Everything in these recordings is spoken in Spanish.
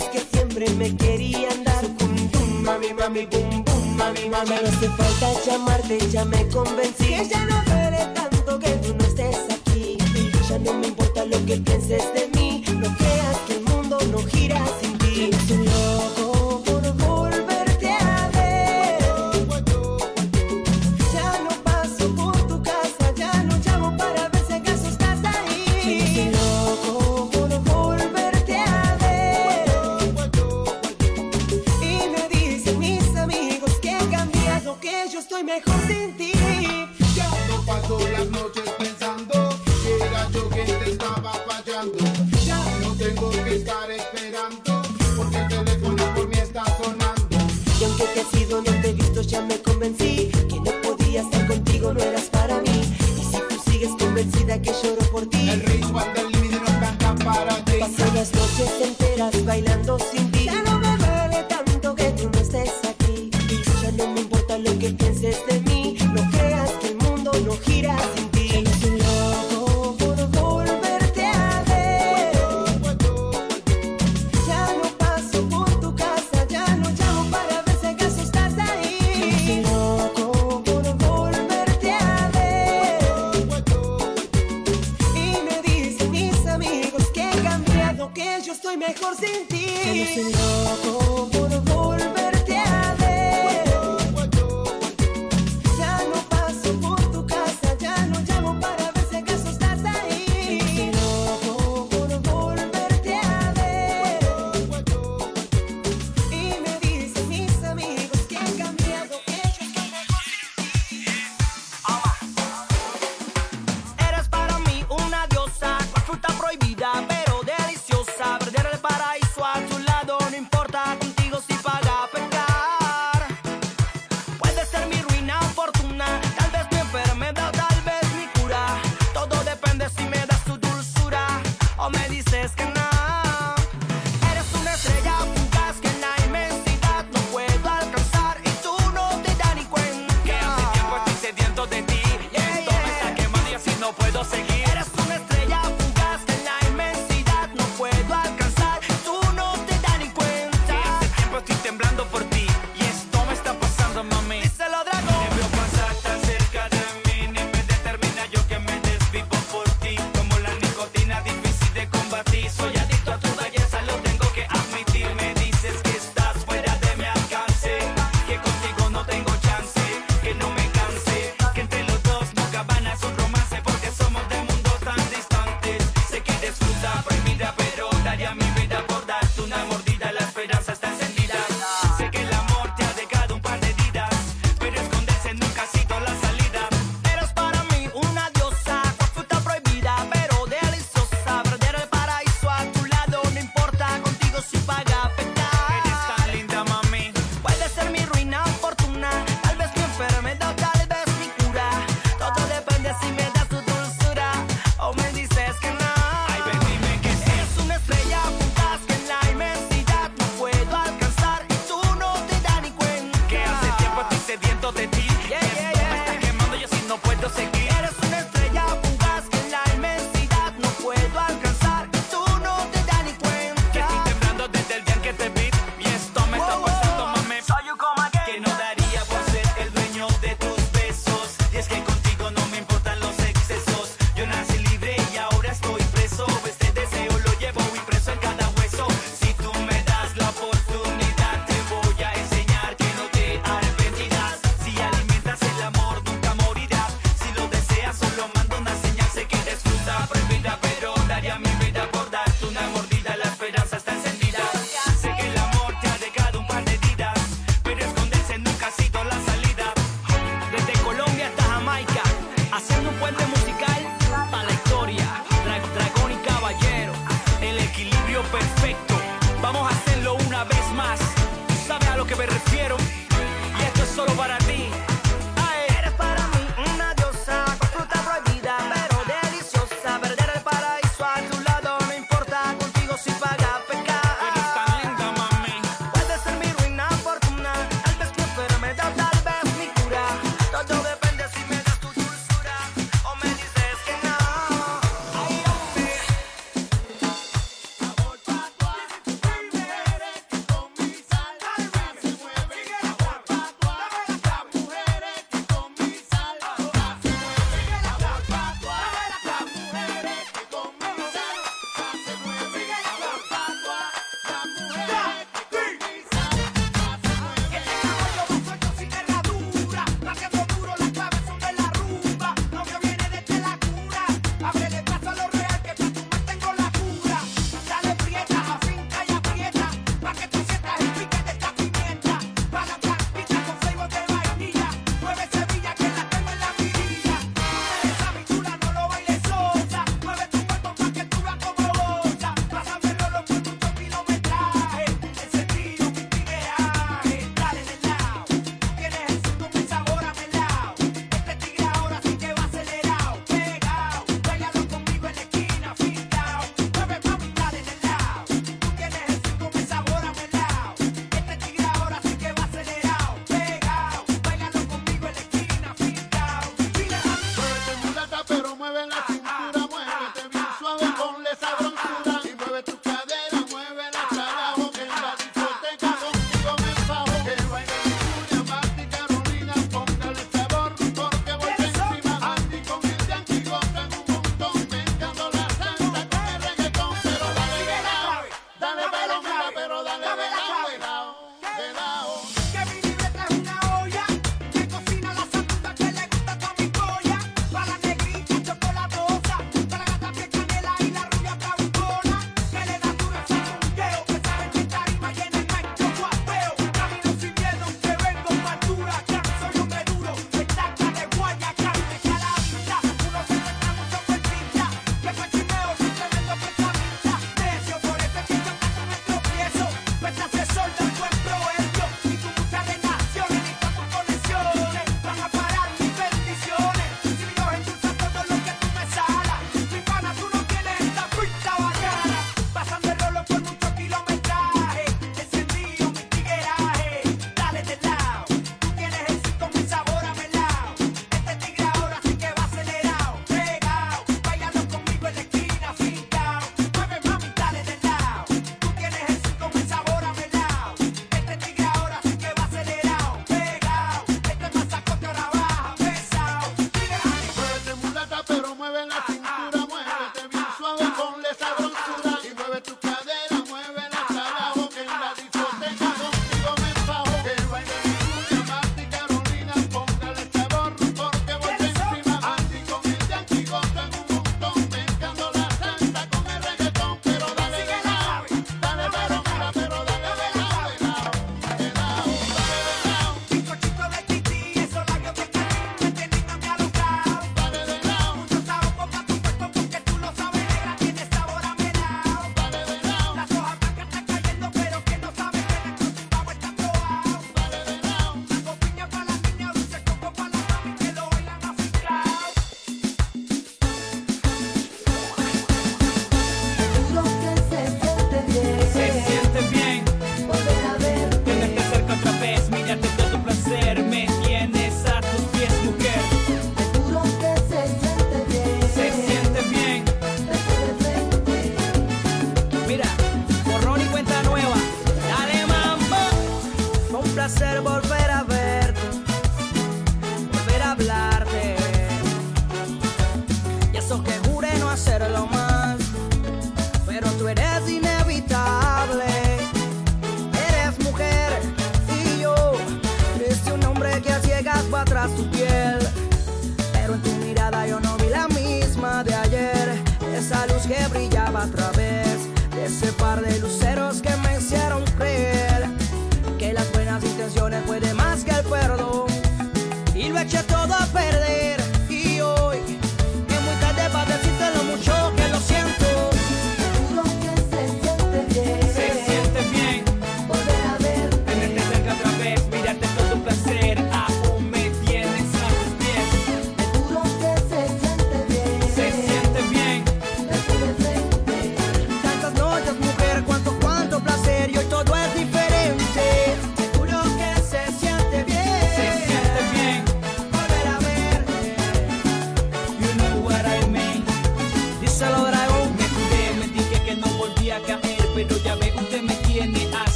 que siempre me querían dar. Cum, cum, mami, mami, bum, bum, mami, mami. No hace falta llamarte, ya me convencí. Que ya no duele tanto que tú no estés aquí. Ya no me importa lo que pienses de mí. No creas que el mundo no gira sin ti. Soy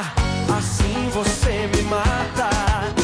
assim você me mata.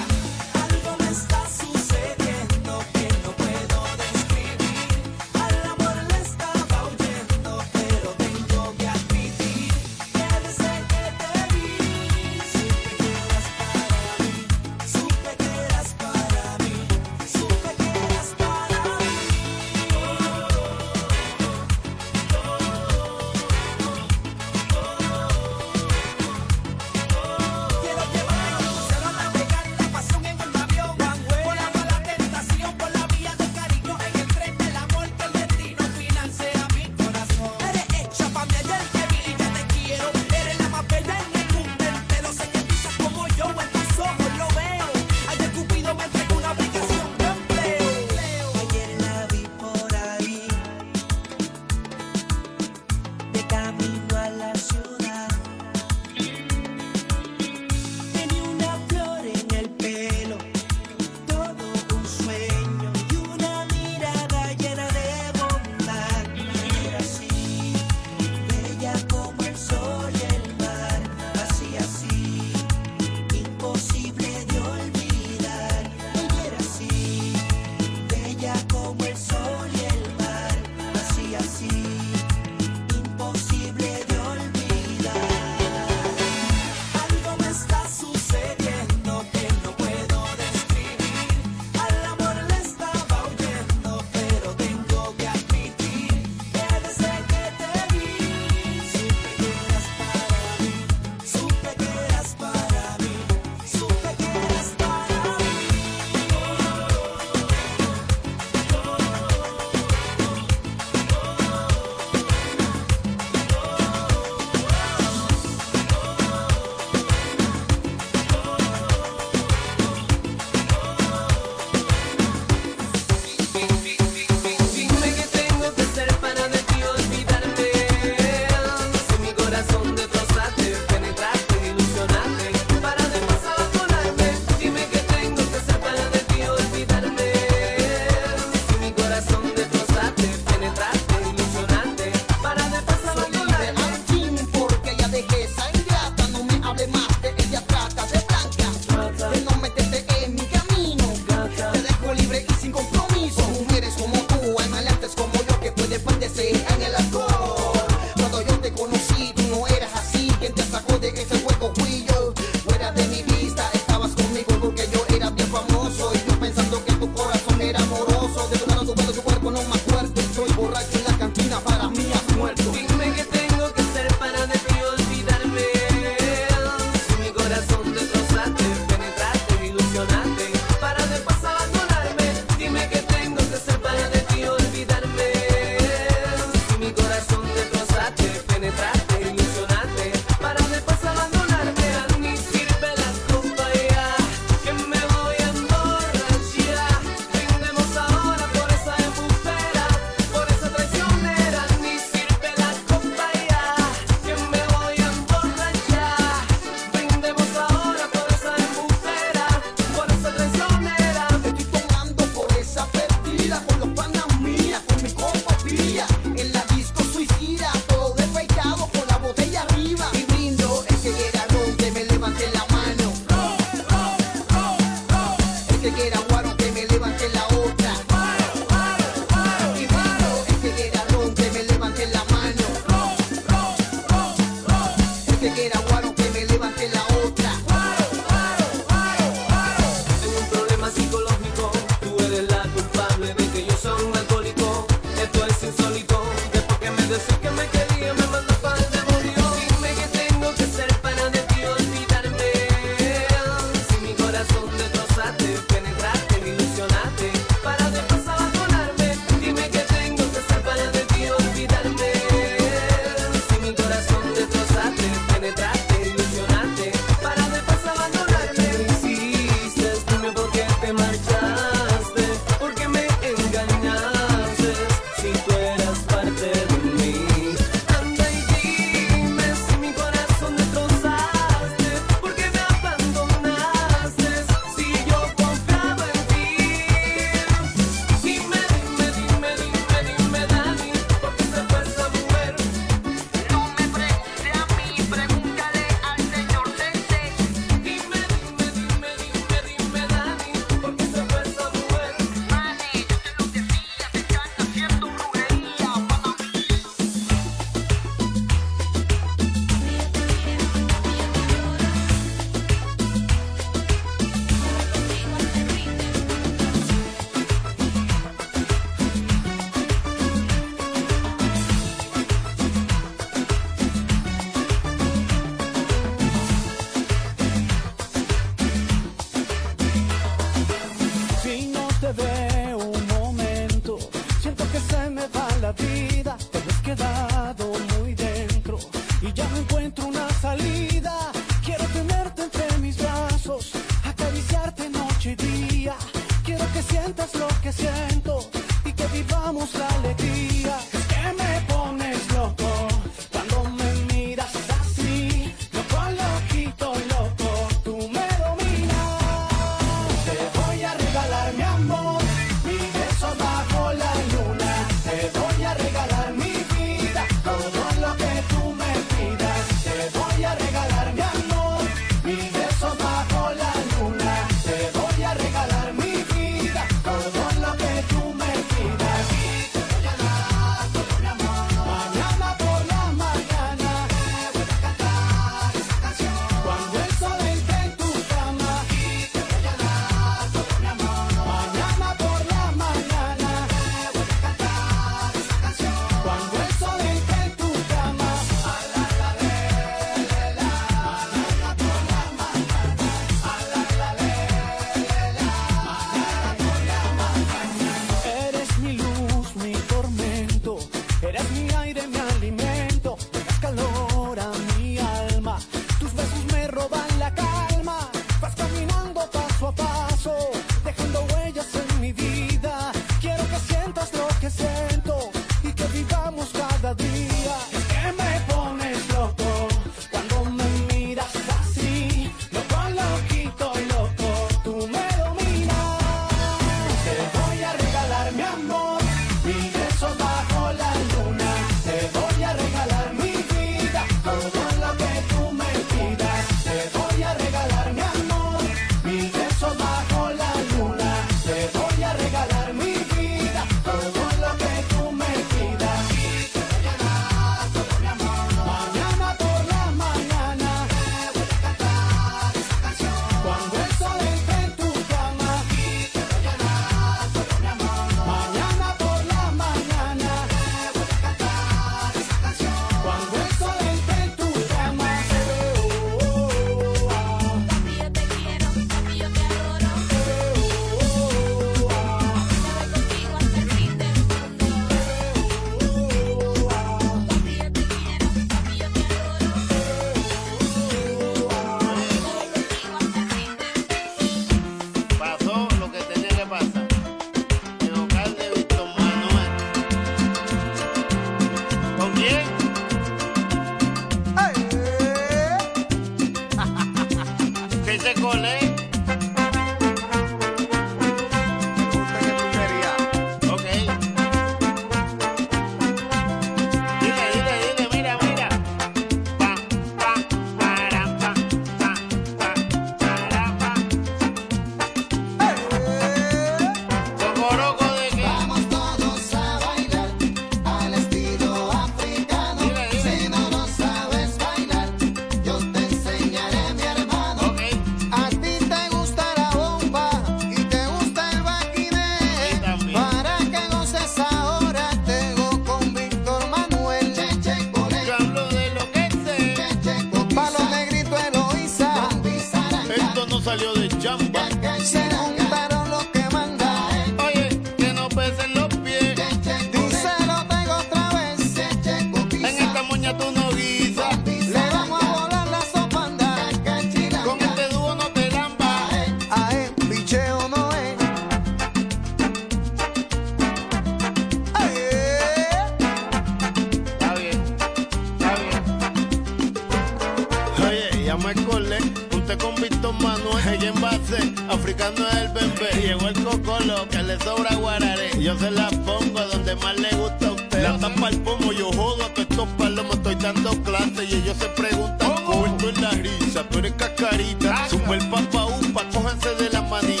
le sobra guararé. Yo se las pongo donde más le gusta a usted. La tapa al pomo, yo jodo a todos estos palomos. Estoy dando clase y ellos se preguntan. ¿Cómo? en la risa, tú eres cascarita. Sube el papa upa, cójanse de la manita.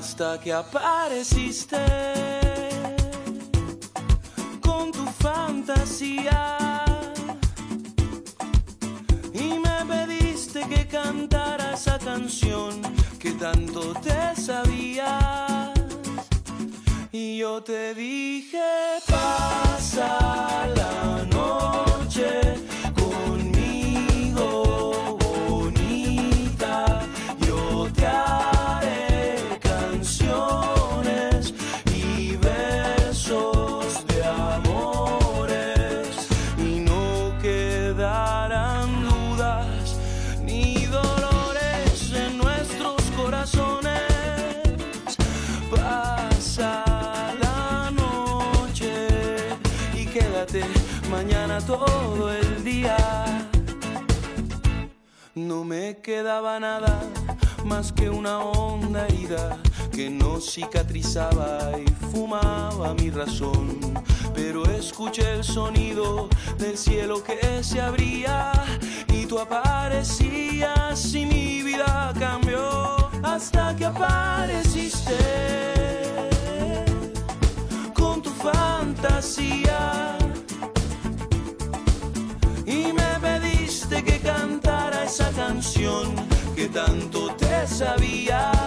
Hasta que apareciste que tanto te sabías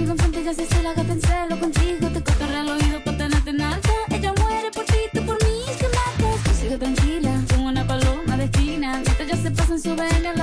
contigo enfrente ya se la gata en celo contigo. Te cortaré el oído para tenerte en alta. Ella muere por ti, tú por mí, que matas. Tú sigue tranquila, como una paloma de esquina. Mientras ya se pasan su vena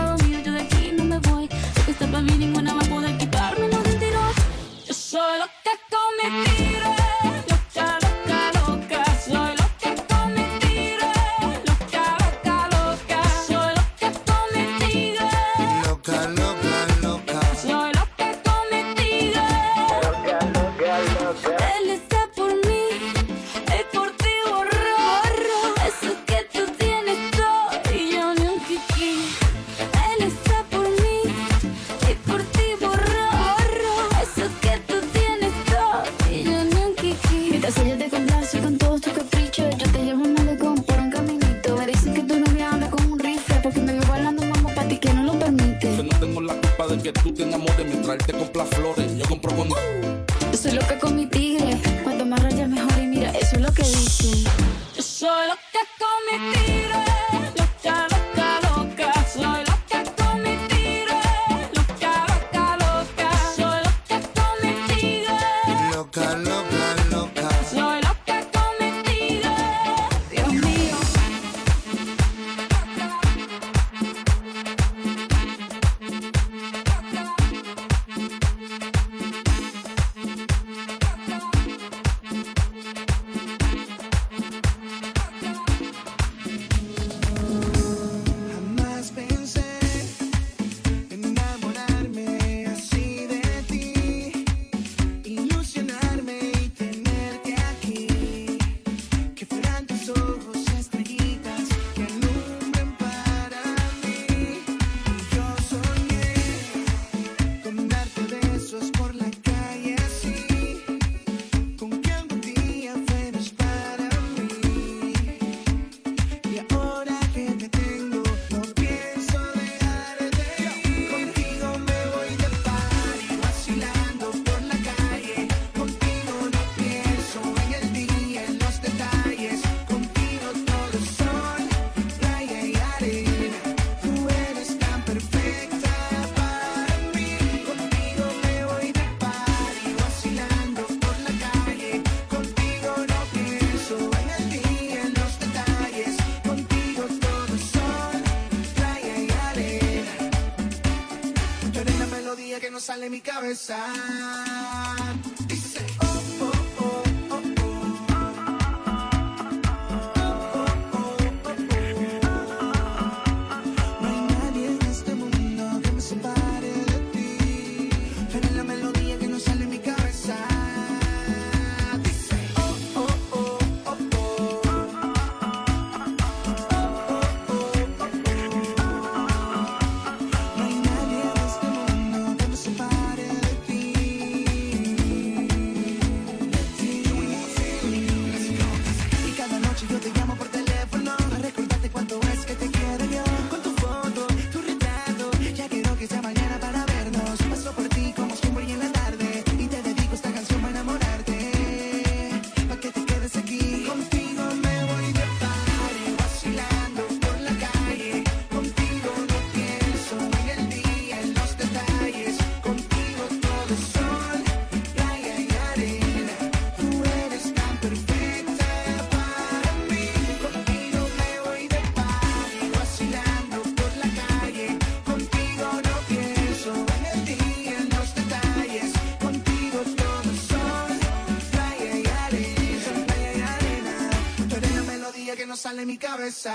de mi cabeza. sale mi cabeza.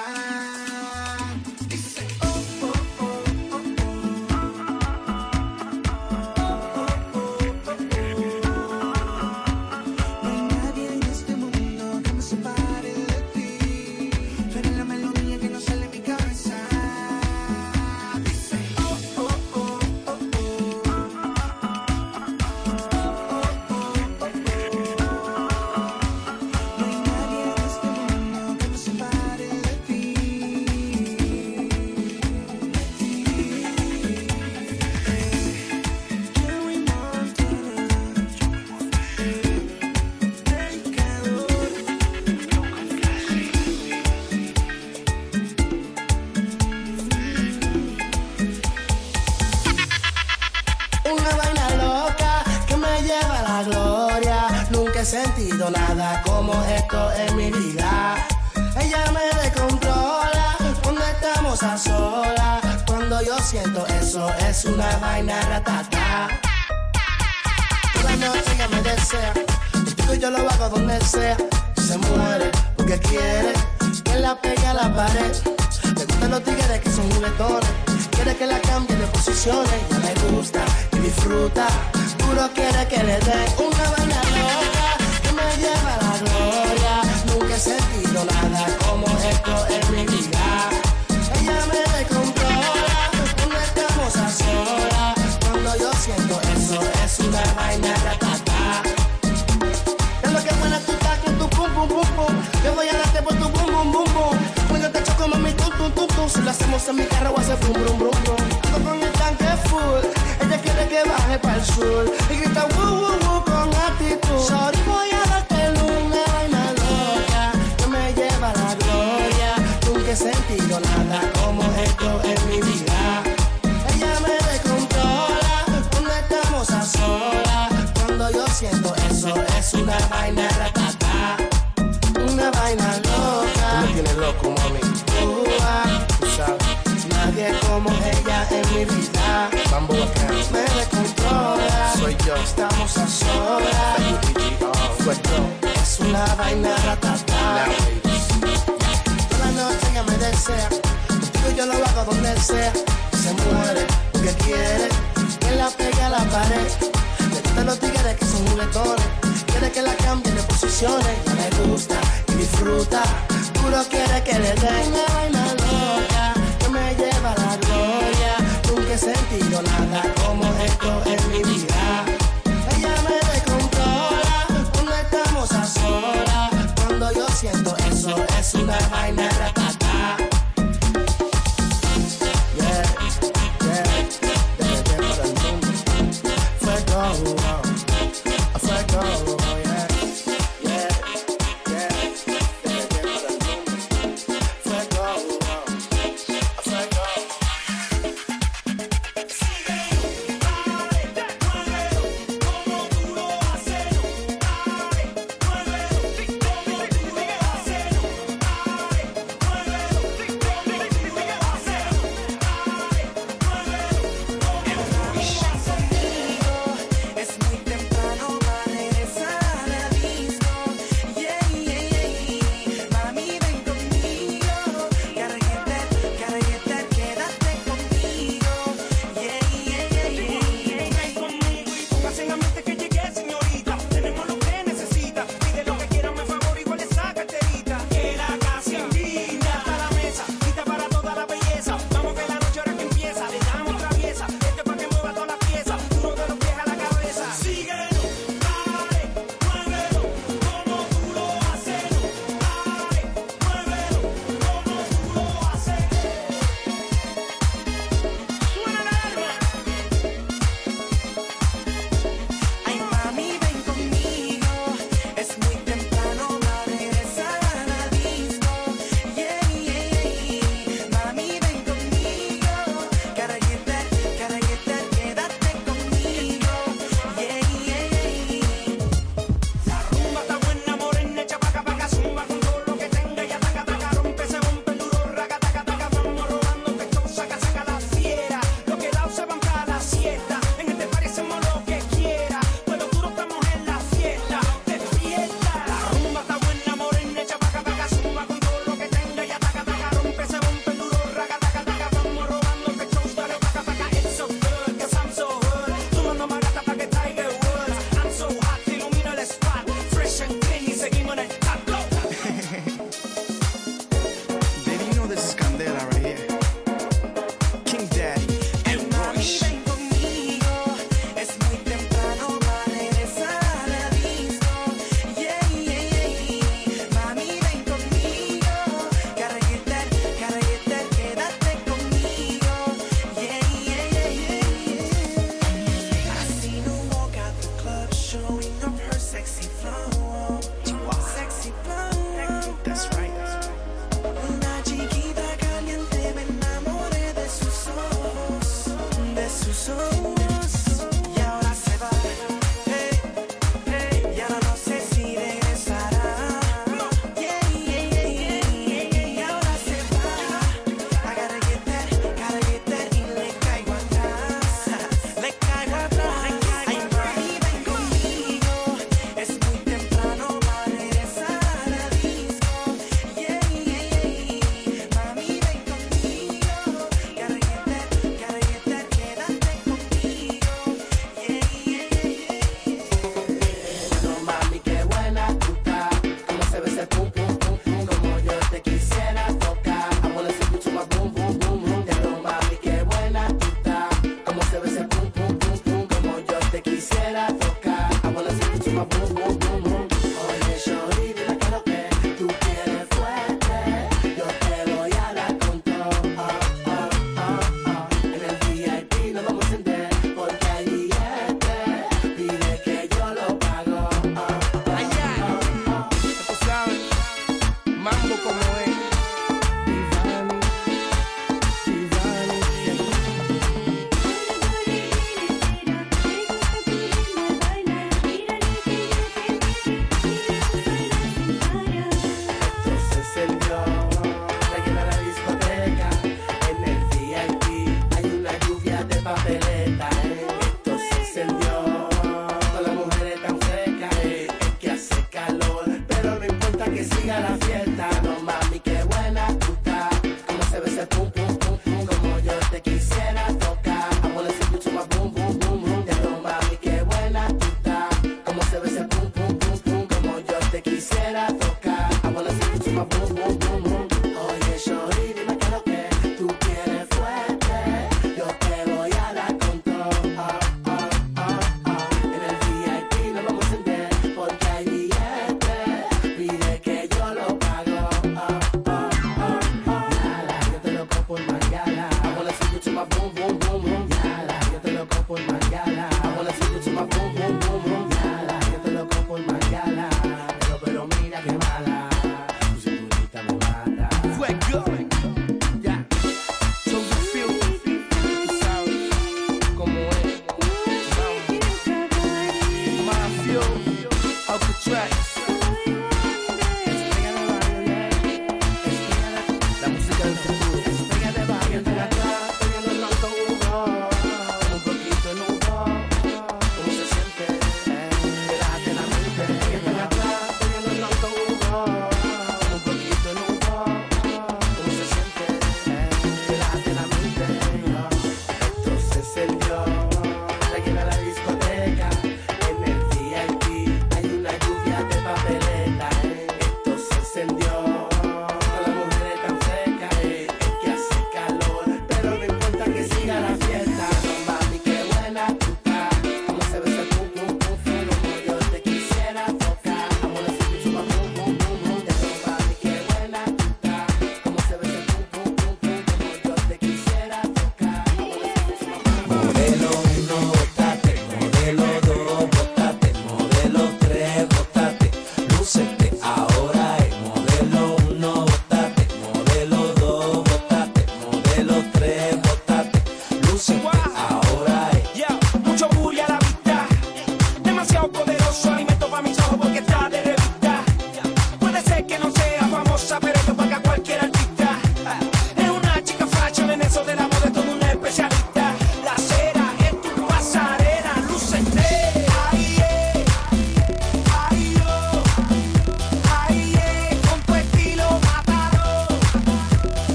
bailar ta ta. Toda noche ella me desea, yo lo hago donde sea. Se muere porque quiere que la pegue a la pared. Le gustan los tigres que son juguetones, quiere que la cambie de posiciones. Ya le gusta y disfruta, duro quiere que le dé una vaina. hace brum brum brum. Ando con el tanque full, ella quiere que baje para el sur. sea. Yo ya lo hago donde sea. Se muere, que quiere, que la pegue a la pared. Le gustan los tigres que son juguetones. Quiere que la cambien de posiciones. Ya le gusta y disfruta. Puro quiere que le den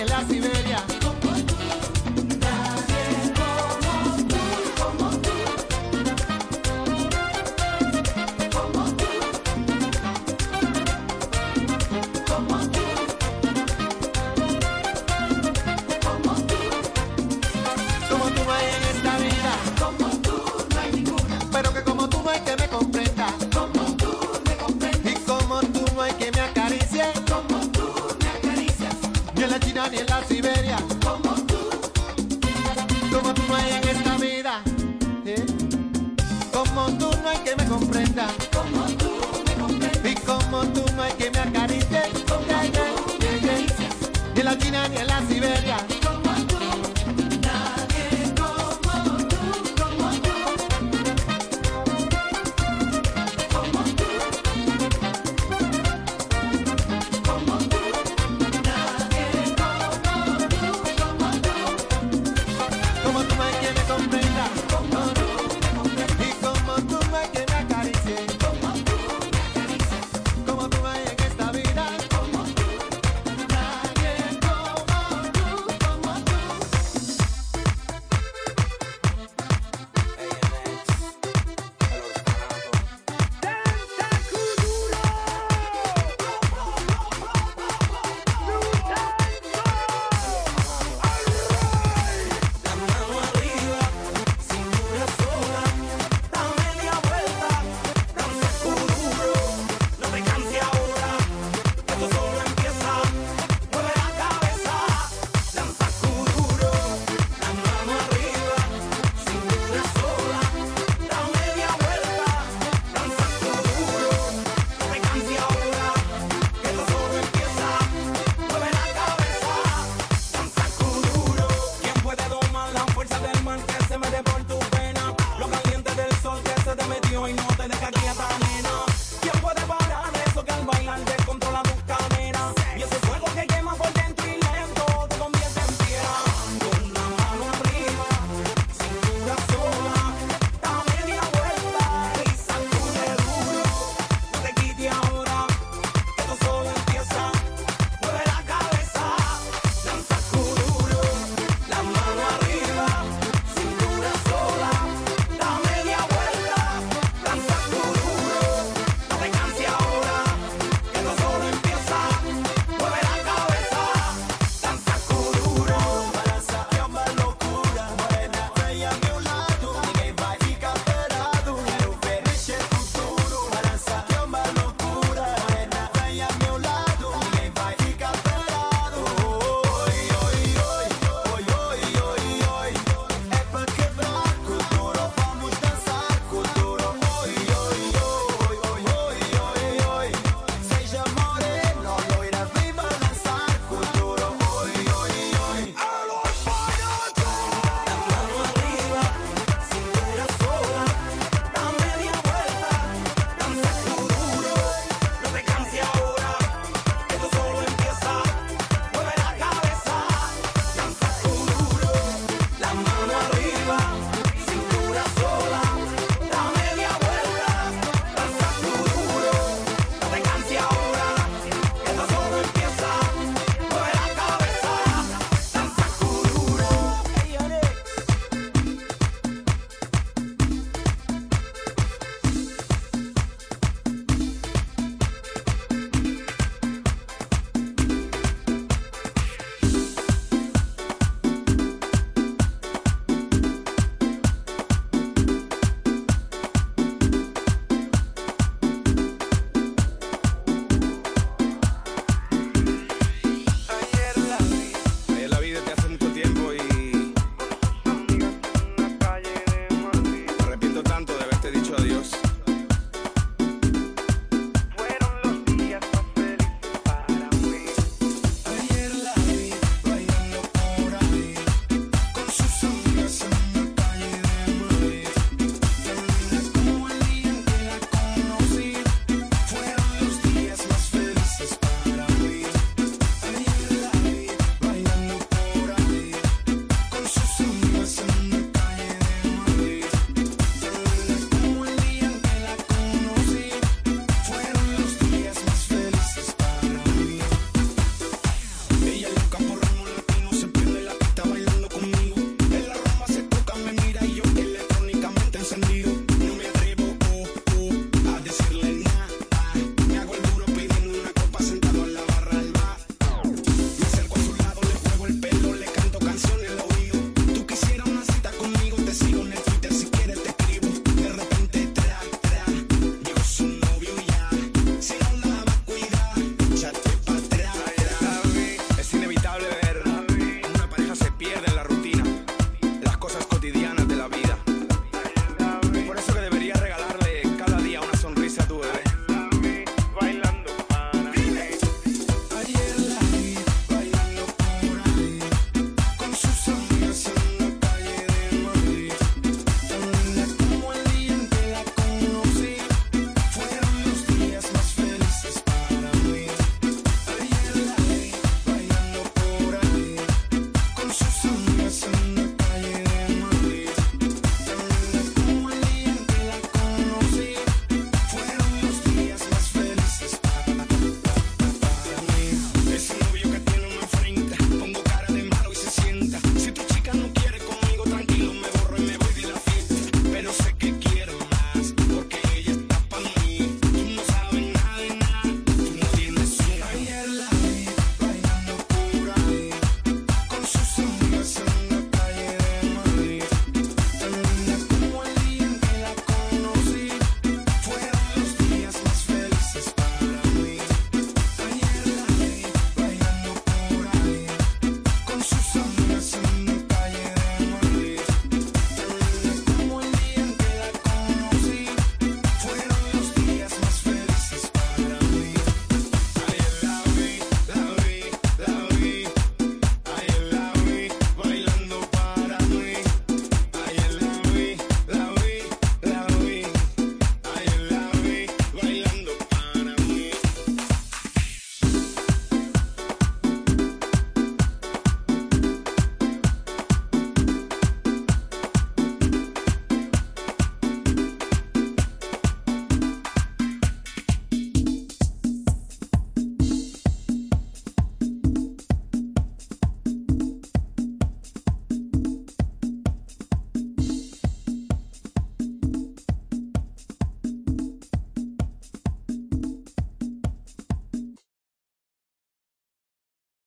en la